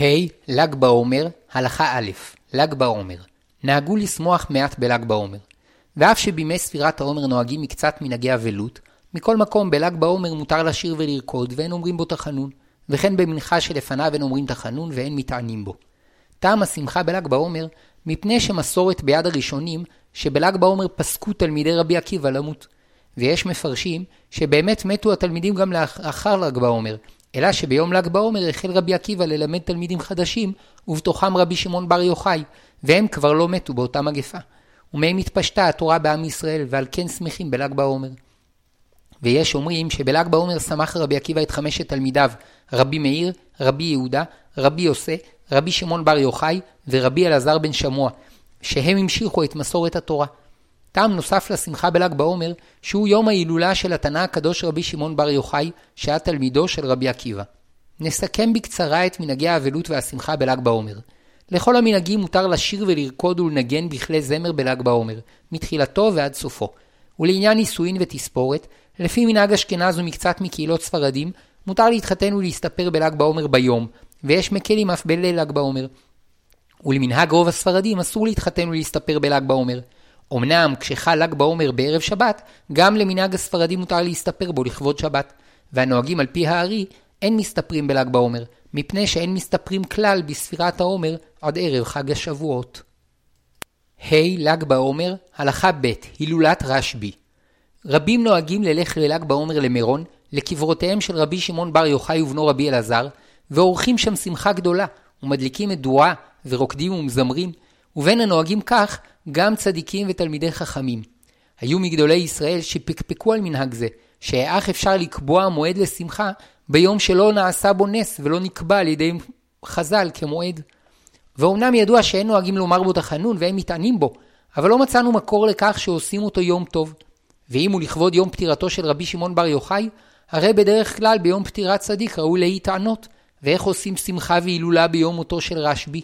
ה' ל"ג בעומר, הלכה א', ל"ג בעומר. נהגו לשמוח מעט בל"ג בעומר. ואף שבימי ספירת העומר נוהגים מקצת מנהגי אבלות, מכל מקום בל"ג בעומר מותר לשיר ולרקוד, ואין אומרים בו תחנון, וכן במנחה שלפניו אין אומרים תחנון ואין מתענים בו. טעם השמחה בל"ג בעומר, מפני שמסורת ביד הראשונים, שבל"ג בעומר פסקו תלמידי רבי עקיבא למות. ויש מפרשים שבאמת מתו התלמידים גם לאחר ל"ג בעומר, אלא שביום ל"ג בעומר החל רבי עקיבא ללמד תלמידים חדשים, ובתוכם רבי שמעון בר יוחאי, והם כבר לא מתו באותה מגפה. ומהם התפשטה התורה בעם ישראל, ועל כן שמחים בל"ג בעומר. ויש אומרים שבל"ג בעומר שמח רבי עקיבא את חמשת תלמידיו, רבי מאיר, רבי יהודה, רבי יוסי, רבי שמעון בר יוחאי ורבי אלעזר בן שמוע, שהם המשיכו את מסורת התורה. טעם נוסף לשמחה בל"ג בעומר, שהוא יום ההילולה של התנא הקדוש רבי שמעון בר יוחאי, שהיה תלמידו של רבי עקיבא. נסכם בקצרה את מנהגי האבלות והשמחה בל"ג בעומר. לכל המנהגים מותר לשיר ולרקוד ולנגן בכלי זמר בל"ג בעומר, מתחילתו ועד סופו. ולעניין נישואין ותספורת, לפי מנהג אשכנז ומקצת מקהילות ספרדים, מותר להתחתן ולהסתפר בל"ג בעומר ביום, ויש מקלים אף בליל ל"ג בעומר. ולמנהג רוב הספרדים אסור להתחתן ולהסתפר בל"ג בעומר. אמנם כשחל ל"ג בעומר בערב שבת, גם למנהג הספרדים מותר להסתפר בו לכבוד שבת. והנוהגים על פי הארי, אין מסתפרים בל"ג בעומר, מפני שאין מסתפרים כלל בספירת העומר עד ערב חג השבועות. ה' ל"ג בעומר, הלכה ב' הילולת רשב"י. רבים נוהגים ללך לל"ג בעומר למירון, לקברותיהם של רבי שמעון בר יוחאי ובנו רבי אלעזר, ועורכים שם שמחה גדולה, ומדליקים מדורה, ורוקדים ומזמרים, ובין הנוהגים כך, גם צדיקים ותלמידי חכמים. היו מגדולי ישראל שפקפקו על מנהג זה, שאך אפשר לקבוע מועד לשמחה ביום שלא נעשה בו נס ולא נקבע על ידי חז"ל כמועד. ואומנם ידוע שאין נוהגים לומר בו תחנון והם מתענים בו, אבל לא מצאנו מקור לכך שעושים אותו יום טוב. ואם הוא לכבוד יום פטירתו של רבי שמעון בר יוחאי, הרי בדרך כלל ביום פטירת צדיק ראוי להתענות, ואיך עושים שמחה והילולה ביום מותו של רשב"י.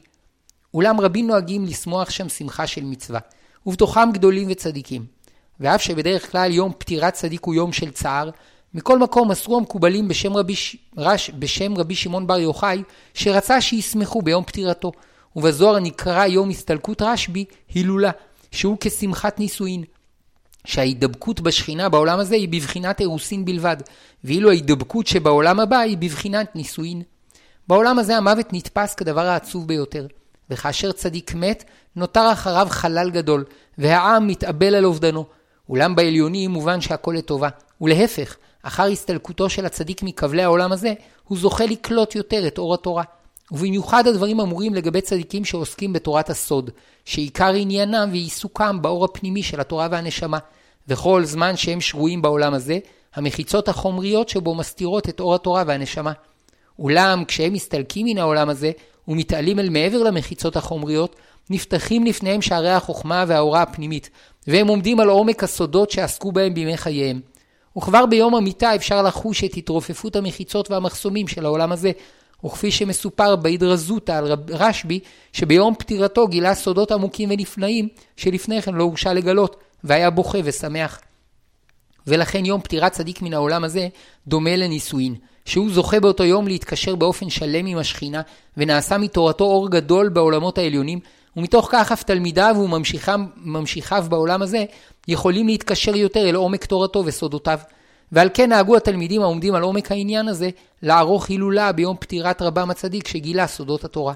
אולם רבים נוהגים לשמוח שם שמחה של מצווה, ובתוכם גדולים וצדיקים. ואף שבדרך כלל יום פטירת צדיק הוא יום של צער, מכל מקום מסרו המקובלים בשם רבי, ש... רש... בשם רבי שמעון בר יוחאי, שרצה שישמחו ביום פטירתו, ובזוהר נקרא יום הסתלקות רשב"י הילולה, שהוא כשמחת נישואין. שההידבקות בשכינה בעולם הזה היא בבחינת אירוסין בלבד, ואילו ההידבקות שבעולם הבא היא בבחינת נישואין. בעולם הזה המוות נתפס כדבר העצוב ביותר, וכאשר צדיק מת, נותר אחריו חלל גדול, והעם מתאבל על אובדנו. אולם בעליונים מובן שהכל לטובה, ולהפך, אחר הסתלקותו של הצדיק מכבלי העולם הזה, הוא זוכה לקלוט יותר את אור התורה. ובמיוחד הדברים אמורים לגבי צדיקים שעוסקים בתורת הסוד, שעיקר עניינם ועיסוקם באור הפנימי של התורה והנשמה, וכל זמן שהם שרויים בעולם הזה, המחיצות החומריות שבו מסתירות את אור התורה והנשמה. אולם כשהם מסתלקים מן העולם הזה, ומתעלים אל מעבר למחיצות החומריות, נפתחים לפניהם שערי החוכמה והאורה הפנימית, והם עומדים על עומק הסודות שעסקו בהם בימי חייהם. וכבר ביום המיטה אפשר לחוש את התרופפות המחיצות והמחסומים של העולם הזה, וכפי שמסופר בהדרזותא על רשב"י, שביום פטירתו גילה סודות עמוקים ונפלאים, שלפני כן לא הורשה לגלות, והיה בוכה ושמח. ולכן יום פטירת צדיק מן העולם הזה דומה לנישואין, שהוא זוכה באותו יום להתקשר באופן שלם עם השכינה, ונעשה מתורתו אור גדול בעולמות העליונים, ומתוך כך אף תלמידיו וממשיכיו בעולם הזה יכולים להתקשר יותר אל עומק תורתו וסודותיו. ועל כן נהגו התלמידים העומדים על עומק העניין הזה לערוך הילולה ביום פטירת רבם הצדיק שגילה סודות התורה.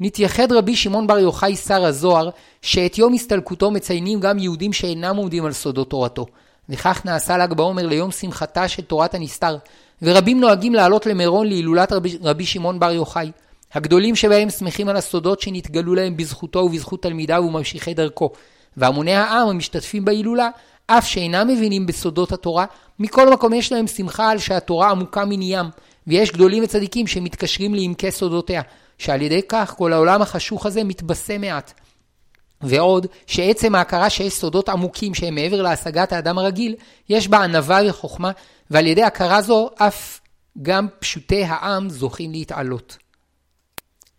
נתייחד רבי שמעון בר יוחאי שר הזוהר, שאת יום הסתלקותו מציינים גם יהודים שאינם עומדים על סודות תורתו. וכך נעשה ל"ג בעומר ליום שמחתה של תורת הנסתר, ורבים נוהגים לעלות למירון להילולת רבי, רבי שמעון בר יוחאי. הגדולים שבהם שמחים על הסודות שנתגלו להם בזכותו ובזכות תלמידיו וממשיכי דרכו, והמוני העם המשתתפים בהילולה, אף שאינם מבינים בסודות התורה, מכל מקום יש להם שמחה על שהתורה עמוקה מניים, ויש גדולים וצדיקים שמתקשרים לעמקי סודותיה, שעל ידי כך כל העולם החשוך הזה מתבשם מעט. ועוד, שעצם ההכרה שיש סודות עמוקים שהם מעבר להשגת האדם הרגיל, יש בה ענווה וחוכמה, ועל ידי הכרה זו אף גם פשוטי העם זוכים להתעלות.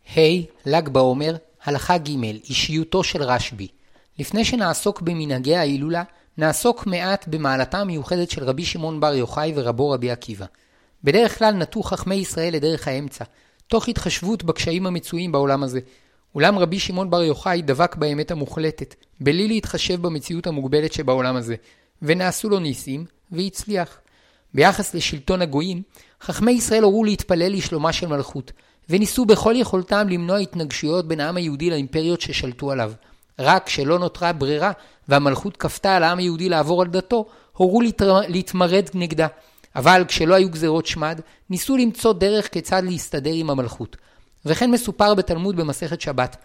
ה. Hey, ל"ג בעומר, הלכה ג' אישיותו של רשב"י. לפני שנעסוק במנהגי ההילולה, נעסוק מעט במעלתה המיוחדת של רבי שמעון בר יוחאי ורבו רבי עקיבא. בדרך כלל נטו חכמי ישראל לדרך האמצע, תוך התחשבות בקשיים המצויים בעולם הזה. אולם רבי שמעון בר יוחאי דבק באמת המוחלטת, בלי להתחשב במציאות המוגבלת שבעולם הזה, ונעשו לו ניסים, והצליח. ביחס לשלטון הגויים, חכמי ישראל הורו להתפלל לשלומה של מלכות, וניסו בכל יכולתם למנוע התנגשויות בין העם היהודי לאימפריות ששלטו עליו. רק כשלא נותרה ברירה, והמלכות כפתה על העם היהודי לעבור על דתו, הורו להתמרד נגדה. אבל כשלא היו גזרות שמד, ניסו למצוא דרך כיצד להסתדר עם המלכות. וכן מסופר בתלמוד במסכת שבת,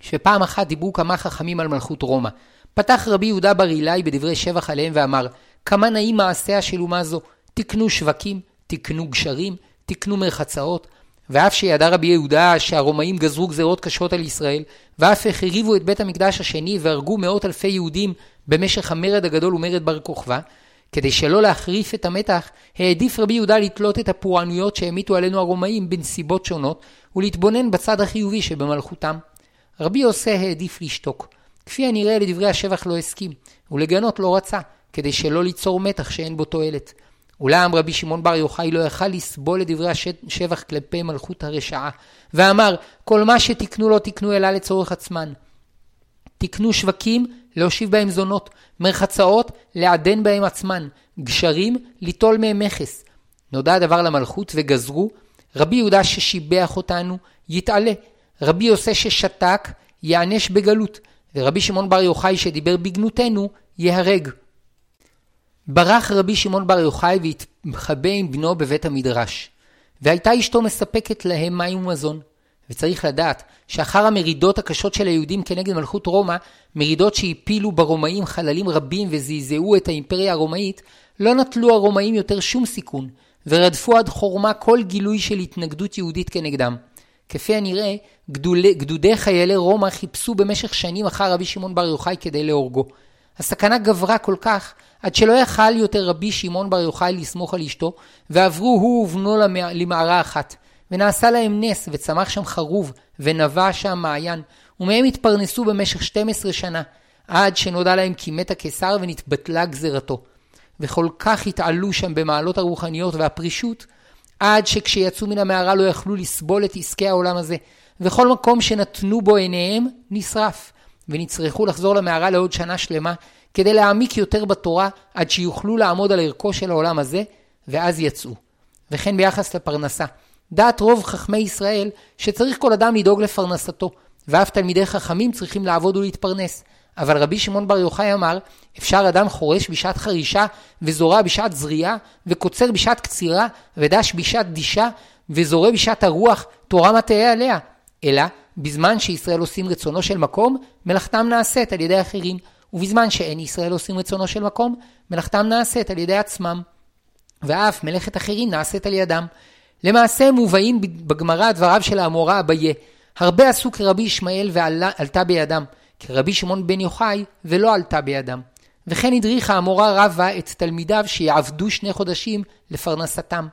שפעם אחת דיברו כמה חכמים על מלכות רומא. פתח רבי יהודה בר אילאי בדברי שבח עליהם ואמר, כמה נעים מעשיה של אומה זו, תקנו שווקים, תקנו גשרים, תקנו מרחצאות. ואף שידע רבי יהודה שהרומאים גזרו גזרות קשות על ישראל, ואף החריבו את בית המקדש השני והרגו מאות אלפי יהודים במשך המרד הגדול ומרד בר כוכבא, כדי שלא להחריף את המתח, העדיף רבי יהודה לתלות את הפורענויות שהמיטו עלינו הרומאים בנסיבות שונות, ולהתבונן בצד החיובי שבמלכותם. רבי יוסי העדיף לשתוק. כפי הנראה לדברי השבח לא הסכים, ולגנות לא רצה, כדי שלא ליצור מתח שאין בו תועלת. אולם רבי שמעון בר יוחאי לא יכל לסבול את דברי השבח כלפי מלכות הרשעה, ואמר, כל מה שתקנו לא תקנו אלא לצורך עצמן. תקנו שווקים, להושיב בהם זונות, מרחצאות, לעדן בהם עצמן, גשרים, ליטול מהם מכס. נודע הדבר למלכות וגזרו, רבי יהודה ששיבח אותנו, יתעלה. רבי יוסי ששתק, יענש בגלות. ורבי שמעון בר יוחאי שדיבר בגנותנו, ייהרג. ברח רבי שמעון בר יוחאי והתחבא עם בנו בבית המדרש. והייתה אשתו מספקת להם מים ומזון. וצריך לדעת שאחר המרידות הקשות של היהודים כנגד מלכות רומא, מרידות שהפילו ברומאים חללים רבים וזעזעו את האימפריה הרומאית, לא נטלו הרומאים יותר שום סיכון, ורדפו עד חורמה כל גילוי של התנגדות יהודית כנגדם. כפי הנראה, גדולי, גדודי חיילי רומא חיפשו במשך שנים אחר רבי שמעון בר יוחאי כדי להורגו. הסכנה גברה כל כך, עד שלא יכל יותר רבי שמעון בר יוחאי לסמוך על אשתו, ועברו הוא ובנו למערה אחת. ונעשה להם נס, וצמח שם חרוב, ונבע שם מעיין, ומהם התפרנסו במשך 12 שנה, עד שנודע להם כי מת הקיסר ונתבטלה גזירתו. וכל כך התעלו שם במעלות הרוחניות והפרישות, עד שכשיצאו מן המערה לא יכלו לסבול את עסקי העולם הזה, וכל מקום שנתנו בו עיניהם נשרף, ונצרכו לחזור למערה לעוד שנה שלמה, כדי להעמיק יותר בתורה, עד שיוכלו לעמוד על ערכו של העולם הזה, ואז יצאו. וכן ביחס לפרנסה. דעת רוב חכמי ישראל שצריך כל אדם לדאוג לפרנסתו, ואף תלמידי חכמים צריכים לעבוד ולהתפרנס. אבל רבי שמעון בר יוחאי אמר, אפשר אדם חורש בשעת חרישה, וזורע בשעת זריעה, וקוצר בשעת קצירה, ודש בשעת דישה, וזורע בשעת הרוח, תורה מטעה עליה. אלא, בזמן שישראל עושים רצונו של מקום, מלאכתם נעשית על ידי אחרים, ובזמן שאין ישראל עושים רצונו של מקום, מלאכתם נעשית על ידי עצמם. ואף מלאכת אחרים נעשית על ידם. למעשה מובאים בגמרא דבריו של האמורא אביה. הרבה עשו כרבי ישמעאל ועלתה בידם, כרבי שמעון בן יוחאי ולא עלתה בידם. וכן הדריכה המורה רבה את תלמידיו שיעבדו שני חודשים לפרנסתם.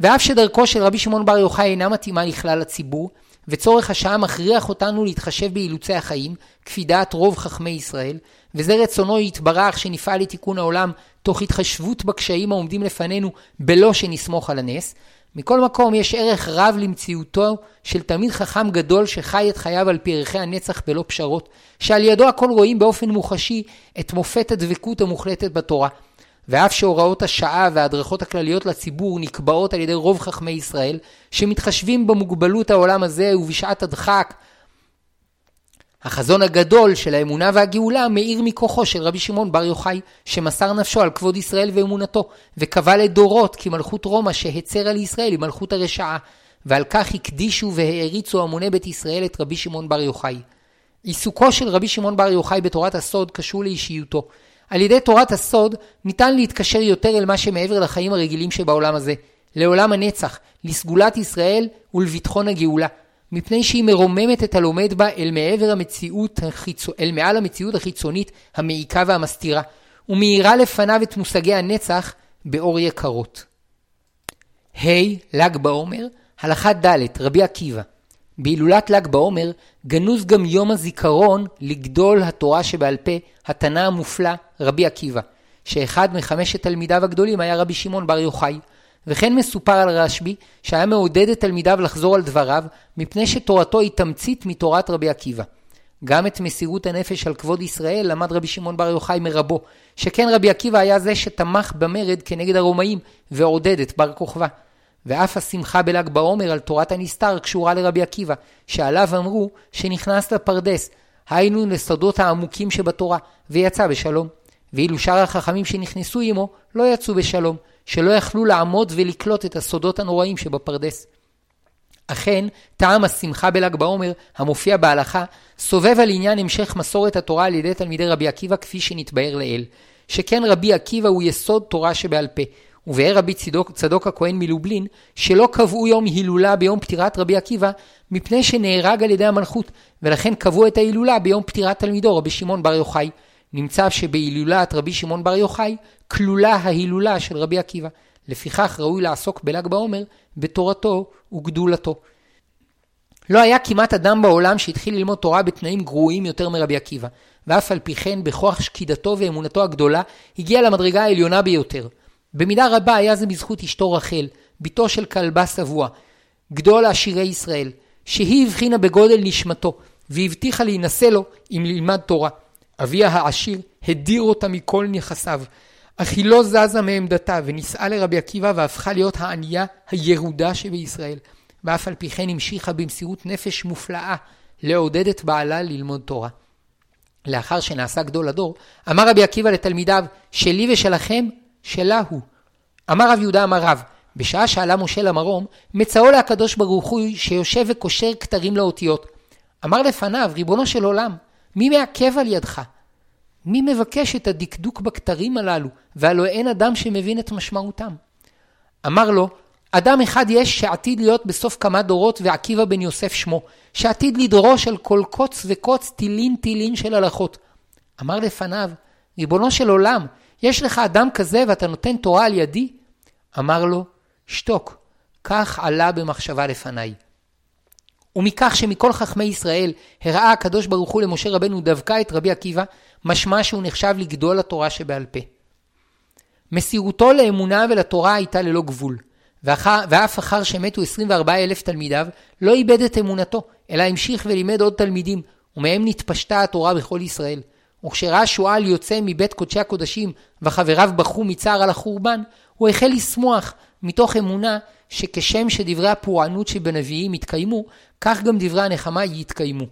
ואף שדרכו של רבי שמעון בר יוחאי אינה מתאימה לכלל הציבור, וצורך השעה מכריח אותנו להתחשב באילוצי החיים, כפי דעת רוב חכמי ישראל, וזה רצונו יתברך שנפעל לתיקון העולם תוך התחשבות בקשיים העומדים לפנינו בלא שנסמוך על הנס, מכל מקום יש ערך רב למציאותו של תלמיד חכם גדול שחי את חייו על פי ערכי הנצח בלא פשרות, שעל ידו הכל רואים באופן מוחשי את מופת הדבקות המוחלטת בתורה. ואף שהוראות השעה וההדרכות הכלליות לציבור נקבעות על ידי רוב חכמי ישראל, שמתחשבים במוגבלות העולם הזה ובשעת הדחק החזון הגדול של האמונה והגאולה מאיר מכוחו של רבי שמעון בר יוחאי, שמסר נפשו על כבוד ישראל ואמונתו, וקבע לדורות כי מלכות רומא שהצר על ישראל היא מלכות הרשעה, ועל כך הקדישו והעריצו המוני בית ישראל את רבי שמעון בר יוחאי. עיסוקו של רבי שמעון בר יוחאי בתורת הסוד קשור לאישיותו. על ידי תורת הסוד ניתן להתקשר יותר אל מה שמעבר לחיים הרגילים שבעולם הזה, לעולם הנצח, לסגולת ישראל ולביטחון הגאולה. מפני שהיא מרוממת את הלומד בה אל מעבר המציאות, החיצו, אל מעל המציאות החיצונית המעיקה והמסתירה, ומאירה לפניו את מושגי הנצח באור יקרות. ה' ל"ג בעומר, הלכה ד' רבי עקיבא. בהילולת ל"ג בעומר גנוז גם יום הזיכרון לגדול התורה שבעל פה, התנא המופלא, רבי עקיבא, שאחד מחמשת תלמידיו הגדולים היה רבי שמעון בר יוחאי, וכן מסופר על רשב"י שהיה מעודד את תלמידיו לחזור על דבריו, מפני שתורתו היא תמצית מתורת רבי עקיבא. גם את מסירות הנפש על כבוד ישראל למד רבי שמעון בר יוחאי מרבו, שכן רבי עקיבא היה זה שתמך במרד כנגד הרומאים ועודד את בר כוכבא. ואף השמחה בל"ג בעומר על תורת הנסתר קשורה לרבי עקיבא, שעליו אמרו שנכנס לפרדס, היינו לסודות העמוקים שבתורה, ויצא בשלום. ואילו שאר החכמים שנכנסו עמו לא יצאו בשלום, שלא יכלו לעמוד ולקלוט את הסודות הנוראים שבפרדס. אכן, טעם השמחה בל"ג בעומר, המופיע בהלכה, סובב על עניין המשך מסורת התורה על ידי תלמידי רבי עקיבא כפי שנתבהר לעיל. שכן רבי עקיבא הוא יסוד תורה שבעל פה. ובאר רבי צדוק, צדוק הכהן מלובלין, שלא קבעו יום הילולה ביום פטירת רבי עקיבא, מפני שנהרג על ידי המלכות, ולכן קבעו את ההילולה ביום פטירת תלמידו, רבי שמעון בר יוחאי. נמצא שבהילולת רבי שמעון בר יוחאי, כלולה ההילולה של רבי עקיבא. לפיכך ראוי לעסוק בל"ג בעומר בתורתו וגדולתו. לא היה כמעט אדם בעולם שהתחיל ללמוד תורה בתנאים גרועים יותר מרבי עקיבא, ואף על פי כן בכוח שקידתו ואמונתו הגדולה, הגיע למדרגה העליונה ביותר. במידה רבה היה זה בזכות אשתו רחל, בתו של כלבה שבוע, גדול עשירי ישראל, שהיא הבחינה בגודל נשמתו, והבטיחה להינשא לו אם ללמד תורה. אביה העשיר הדיר אותה מכל נכסיו, אך היא לא זזה מעמדתה ונישאה לרבי עקיבא והפכה להיות הענייה הירודה שבישראל. ואף על פי כן המשיכה במסירות נפש מופלאה לעודד את בעלה ללמוד תורה. לאחר שנעשה גדול הדור, אמר רבי עקיבא לתלמידיו, שלי ושלכם, שלה הוא. אמר רב יהודה אמר רב, בשעה שעלה משה למרום, מצאו להקדוש ברוך הוא שיושב וקושר כתרים לאותיות. אמר לפניו, ריבונו של עולם, מי מעכב על ידך? מי מבקש את הדקדוק בכתרים הללו, והלא אין אדם שמבין את משמעותם? אמר לו, אדם אחד יש שעתיד להיות בסוף כמה דורות ועקיבא בן יוסף שמו, שעתיד לדרוש על כל קוץ וקוץ טילין טילין של הלכות. אמר לפניו, ריבונו של עולם, יש לך אדם כזה ואתה נותן תורה על ידי? אמר לו, שתוק, כך עלה במחשבה לפניי. ומכך שמכל חכמי ישראל הראה הקדוש ברוך הוא למשה רבנו דווקא את רבי עקיבא, משמע שהוא נחשב לגדול התורה שבעל פה. מסירותו לאמונה ולתורה הייתה ללא גבול, ואחר, ואף אחר שמתו 24 אלף תלמידיו, לא איבד את אמונתו, אלא המשיך ולימד עוד תלמידים, ומהם נתפשטה התורה בכל ישראל. וכשראה שועל יוצא מבית קודשי הקודשים, וחבריו בכו מצער על החורבן, הוא החל לשמוח, מתוך אמונה שכשם שדברי הפורענות שבנביאים יתקיימו, כך גם דברי הנחמה יתקיימו.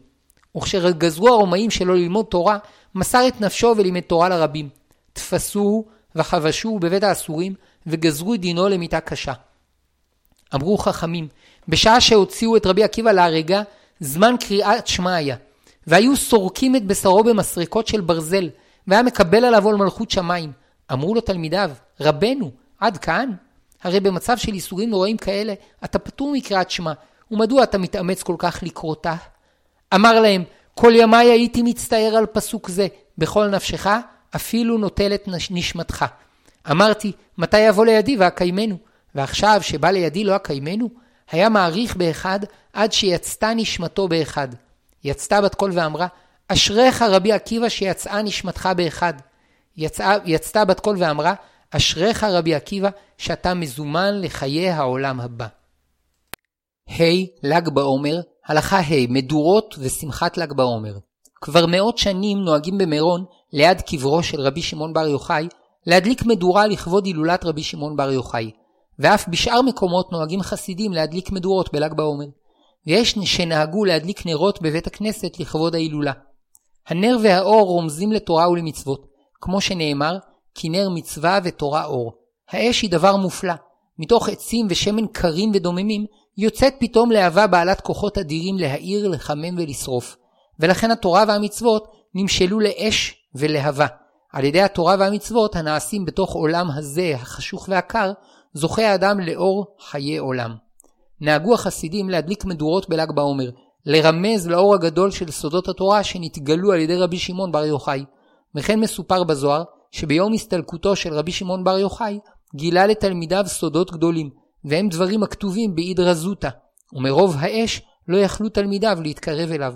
וכשגזרו הרומאים שלא ללמוד תורה, מסר את נפשו ולימד תורה לרבים. תפסוהו וחבשוהו בבית האסורים, וגזרו את דינו למיתה קשה. אמרו חכמים, בשעה שהוציאו את רבי עקיבא להריגה, זמן קריאת שמע היה. והיו סורקים את בשרו במסרקות של ברזל, והיה מקבל עליו עול מלכות שמיים. אמרו לו תלמידיו, רבנו, עד כאן? הרי במצב של איסורים נוראים כאלה, אתה פטור מקריאת שמע, ומדוע אתה מתאמץ כל כך לקרותה? אמר להם, כל ימיי הייתי מצטער על פסוק זה, בכל נפשך, אפילו נוטלת נשמתך. אמרתי, מתי יבוא לידי ואקיימנו? ועכשיו, שבא לידי לא אקיימנו? היה מעריך באחד, עד שיצתה נשמתו באחד. יצתה בת קול ואמרה, אשריך רבי עקיבא שיצאה נשמתך באחד. יצאה, יצתה בת קול ואמרה, אשריך רבי עקיבא שאתה מזומן לחיי העולם הבא. ה' ל"ג בעומר, הלכה ה' מדורות ושמחת ל"ג בעומר. כבר מאות שנים נוהגים במירון, ליד קברו של רבי שמעון בר יוחאי, להדליק מדורה לכבוד הילולת רבי שמעון בר יוחאי. ואף בשאר מקומות נוהגים חסידים להדליק מדורות בל"ג בעומר. ויש שנהגו להדליק נרות בבית הכנסת לכבוד ההילולה. הנר והאור רומזים לתורה ולמצוות, כמו שנאמר, כי נר מצווה ותורה אור. האש היא דבר מופלא. מתוך עצים ושמן קרים ודוממים, יוצאת פתאום להבה בעלת כוחות אדירים להאיר, לחמם ולשרוף. ולכן התורה והמצוות נמשלו לאש ולהבה. על ידי התורה והמצוות הנעשים בתוך עולם הזה, החשוך והקר, זוכה האדם לאור חיי עולם. נהגו החסידים להדליק מדורות בל"ג בעומר, לרמז לאור הגדול של סודות התורה שנתגלו על ידי רבי שמעון בר יוחאי. וכן מסופר בזוהר, שביום הסתלקותו של רבי שמעון בר יוחאי, גילה לתלמידיו סודות גדולים, והם דברים הכתובים באידרא זוטא, ומרוב האש לא יכלו תלמידיו להתקרב אליו.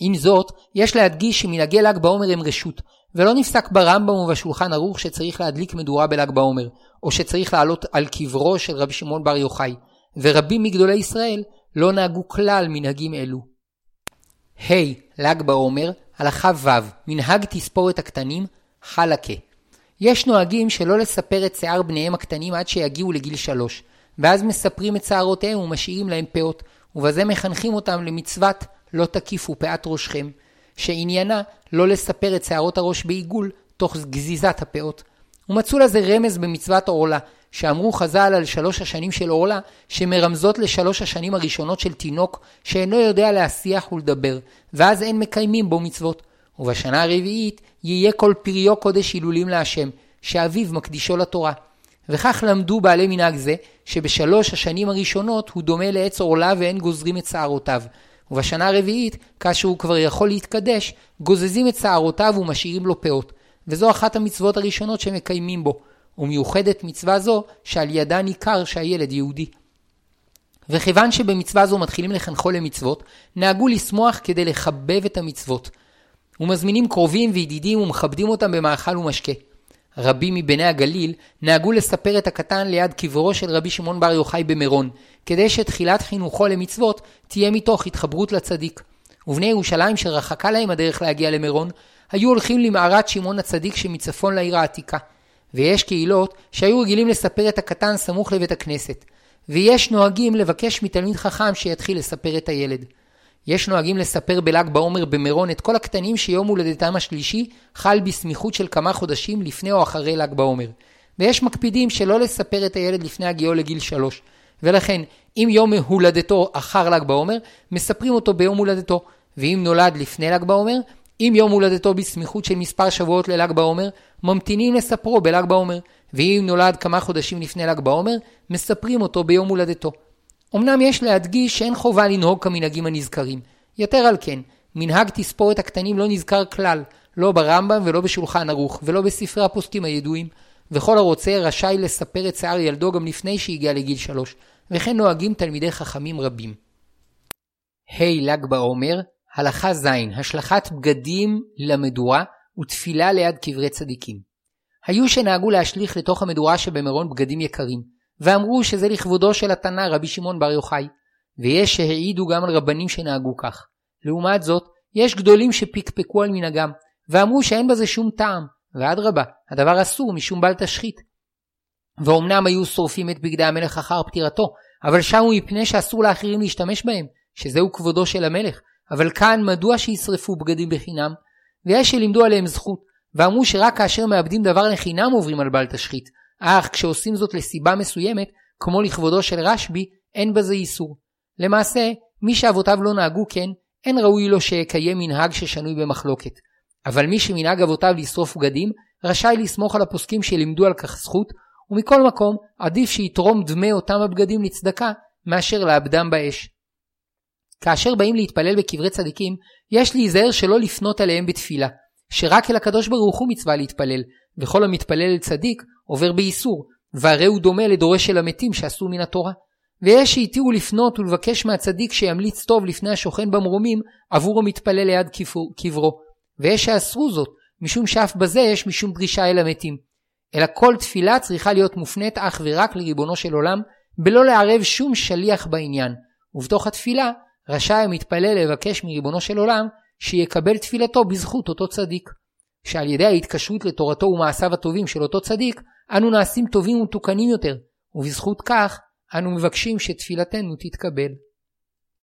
עם זאת, יש להדגיש שמנהגי ל"ג בעומר הם רשות, ולא נפסק ברמב"ם ובשולחן ערוך שצריך להדליק מדורה בל"ג בעומר, או שצריך לעלות על קברו של רבי שמעון בר יוחאי, ורבים מגדולי ישראל לא נהגו כלל מנהגים אלו. ה. Hey, ל"ג בעומר, הלכה ו' מנהג תספורת הקטנים, חלקה. יש נוהגים שלא לספר את שיער בניהם הקטנים עד שיגיעו לגיל שלוש, ואז מספרים את שערותיהם ומשאירים להם פאות, ובזה מחנכים אותם למצוות לא תקיפו פאת ראשכם, שעניינה לא לספר את שערות הראש בעיגול תוך גזיזת הפאות. ומצאו לזה רמז במצוות עורלה, שאמרו חז"ל על שלוש השנים של עורלה, שמרמזות לשלוש השנים הראשונות של תינוק שאינו יודע להסיח ולדבר, ואז אין מקיימים בו מצוות. ובשנה הרביעית יהיה כל פריו קודש הילולים להשם, שאביו מקדישו לתורה. וכך למדו בעלי מנהג זה, שבשלוש השנים הראשונות הוא דומה לעץ עורלה ואין גוזרים את שערותיו. ובשנה הרביעית, כאשר הוא כבר יכול להתקדש, גוזזים את שערותיו ומשאירים לו פאות. וזו אחת המצוות הראשונות שמקיימים בו. ומיוחדת מצווה זו, שעל ידה ניכר שהילד יהודי. וכיוון שבמצווה זו מתחילים לחנכו למצוות, נהגו לשמוח כדי לחבב את המצוות. ומזמינים קרובים וידידים ומכבדים אותם במאכל ומשקה. רבים מבני הגליל נהגו לספר את הקטן ליד קברו של רבי שמעון בר יוחאי במירון, כדי שתחילת חינוכו למצוות תהיה מתוך התחברות לצדיק. ובני ירושלים שרחקה להם הדרך להגיע למירון, היו הולכים למערת שמעון הצדיק שמצפון לעיר העתיקה. ויש קהילות שהיו רגילים לספר את הקטן סמוך לבית הכנסת. ויש נוהגים לבקש מתלמיד חכם שיתחיל לספר את הילד. יש נוהגים לספר בל"ג בעומר במירון את כל הקטנים שיום הולדתם השלישי חל בסמיכות של כמה חודשים לפני או אחרי ל"ג בעומר. ויש מקפידים שלא לספר את הילד לפני הגיעו לגיל שלוש. ולכן, אם יום הולדתו אחר ל"ג בעומר, מספרים אותו ביום הולדתו. ואם נולד לפני ל"ג בעומר, אם יום הולדתו בסמיכות של מספר שבועות לל"ג בעומר, ממתינים לספרו בל"ג בעומר. ואם נולד כמה חודשים לפני ל"ג בעומר, מספרים אותו ביום הולדתו. אמנם יש להדגיש שאין חובה לנהוג כמנהגים הנזכרים. יתר על כן, מנהג תספורת הקטנים לא נזכר כלל, לא ברמב"ם ולא בשולחן ערוך, ולא בספרי הפוסקים הידועים, וכל הרוצה רשאי לספר את שיער ילדו גם לפני שהגיע לגיל שלוש, וכן נוהגים תלמידי חכמים רבים. ה. Hey, ל"ג בעומר, הלכה ז' השלכת בגדים למדורה ותפילה ליד קברי צדיקים. היו שנהגו להשליך לתוך המדורה שבמירון בגדים יקרים, ואמרו שזה לכבודו של התנא רבי שמעון בר יוחאי, ויש שהעידו גם על רבנים שנהגו כך. לעומת זאת, יש גדולים שפקפקו על מנהגם, ואמרו שאין בזה שום טעם, ואדרבה, הדבר אסור משום בל תשחית. ואומנם היו שורפים את בגדי המלך אחר פטירתו, אבל שמו מפני שאסור לאחרים להשתמש בהם, שזהו כבודו של המלך. אבל כאן מדוע שישרפו בגדים בחינם? ויש שלימדו עליהם זכות, ואמרו שרק כאשר מאבדים דבר לחינם עוברים על בל תשחית, אך כשעושים זאת לסיבה מסוימת, כמו לכבודו של רשב"י, אין בזה איסור. למעשה, מי שאבותיו לא נהגו כן, אין ראוי לו שיקיים מנהג ששנוי במחלוקת. אבל מי שמנהג אבותיו לשרוף בגדים, רשאי לסמוך על הפוסקים שלימדו על כך זכות, ומכל מקום, עדיף שיתרום דמי אותם הבגדים לצדקה, מאשר לאבדם באש. כאשר באים להתפלל בקברי צדיקים, יש להיזהר שלא לפנות עליהם בתפילה, שרק אל הקדוש ברוך הוא מצווה להתפלל, וכל המתפלל אל צדיק עובר באיסור, והרי הוא דומה לדורש של המתים שעשו מן התורה. ויש שהתירו לפנות ולבקש מהצדיק שימליץ טוב לפני השוכן במרומים עבור המתפלל ליד קברו. ויש שאסרו זאת, משום שאף בזה יש משום דרישה אל המתים. אלא כל תפילה צריכה להיות מופנית אך ורק לריבונו של עולם, בלא לערב שום שליח בעניין. ובתוך התפילה רשאי המתפלל לבקש מריבונו של עולם שיקבל תפילתו בזכות אותו צדיק. שעל ידי ההתקשרות לתורתו ומעשיו הטובים של אותו צדיק, אנו נעשים טובים ומתוקנים יותר, ובזכות כך אנו מבקשים שתפילתנו תתקבל.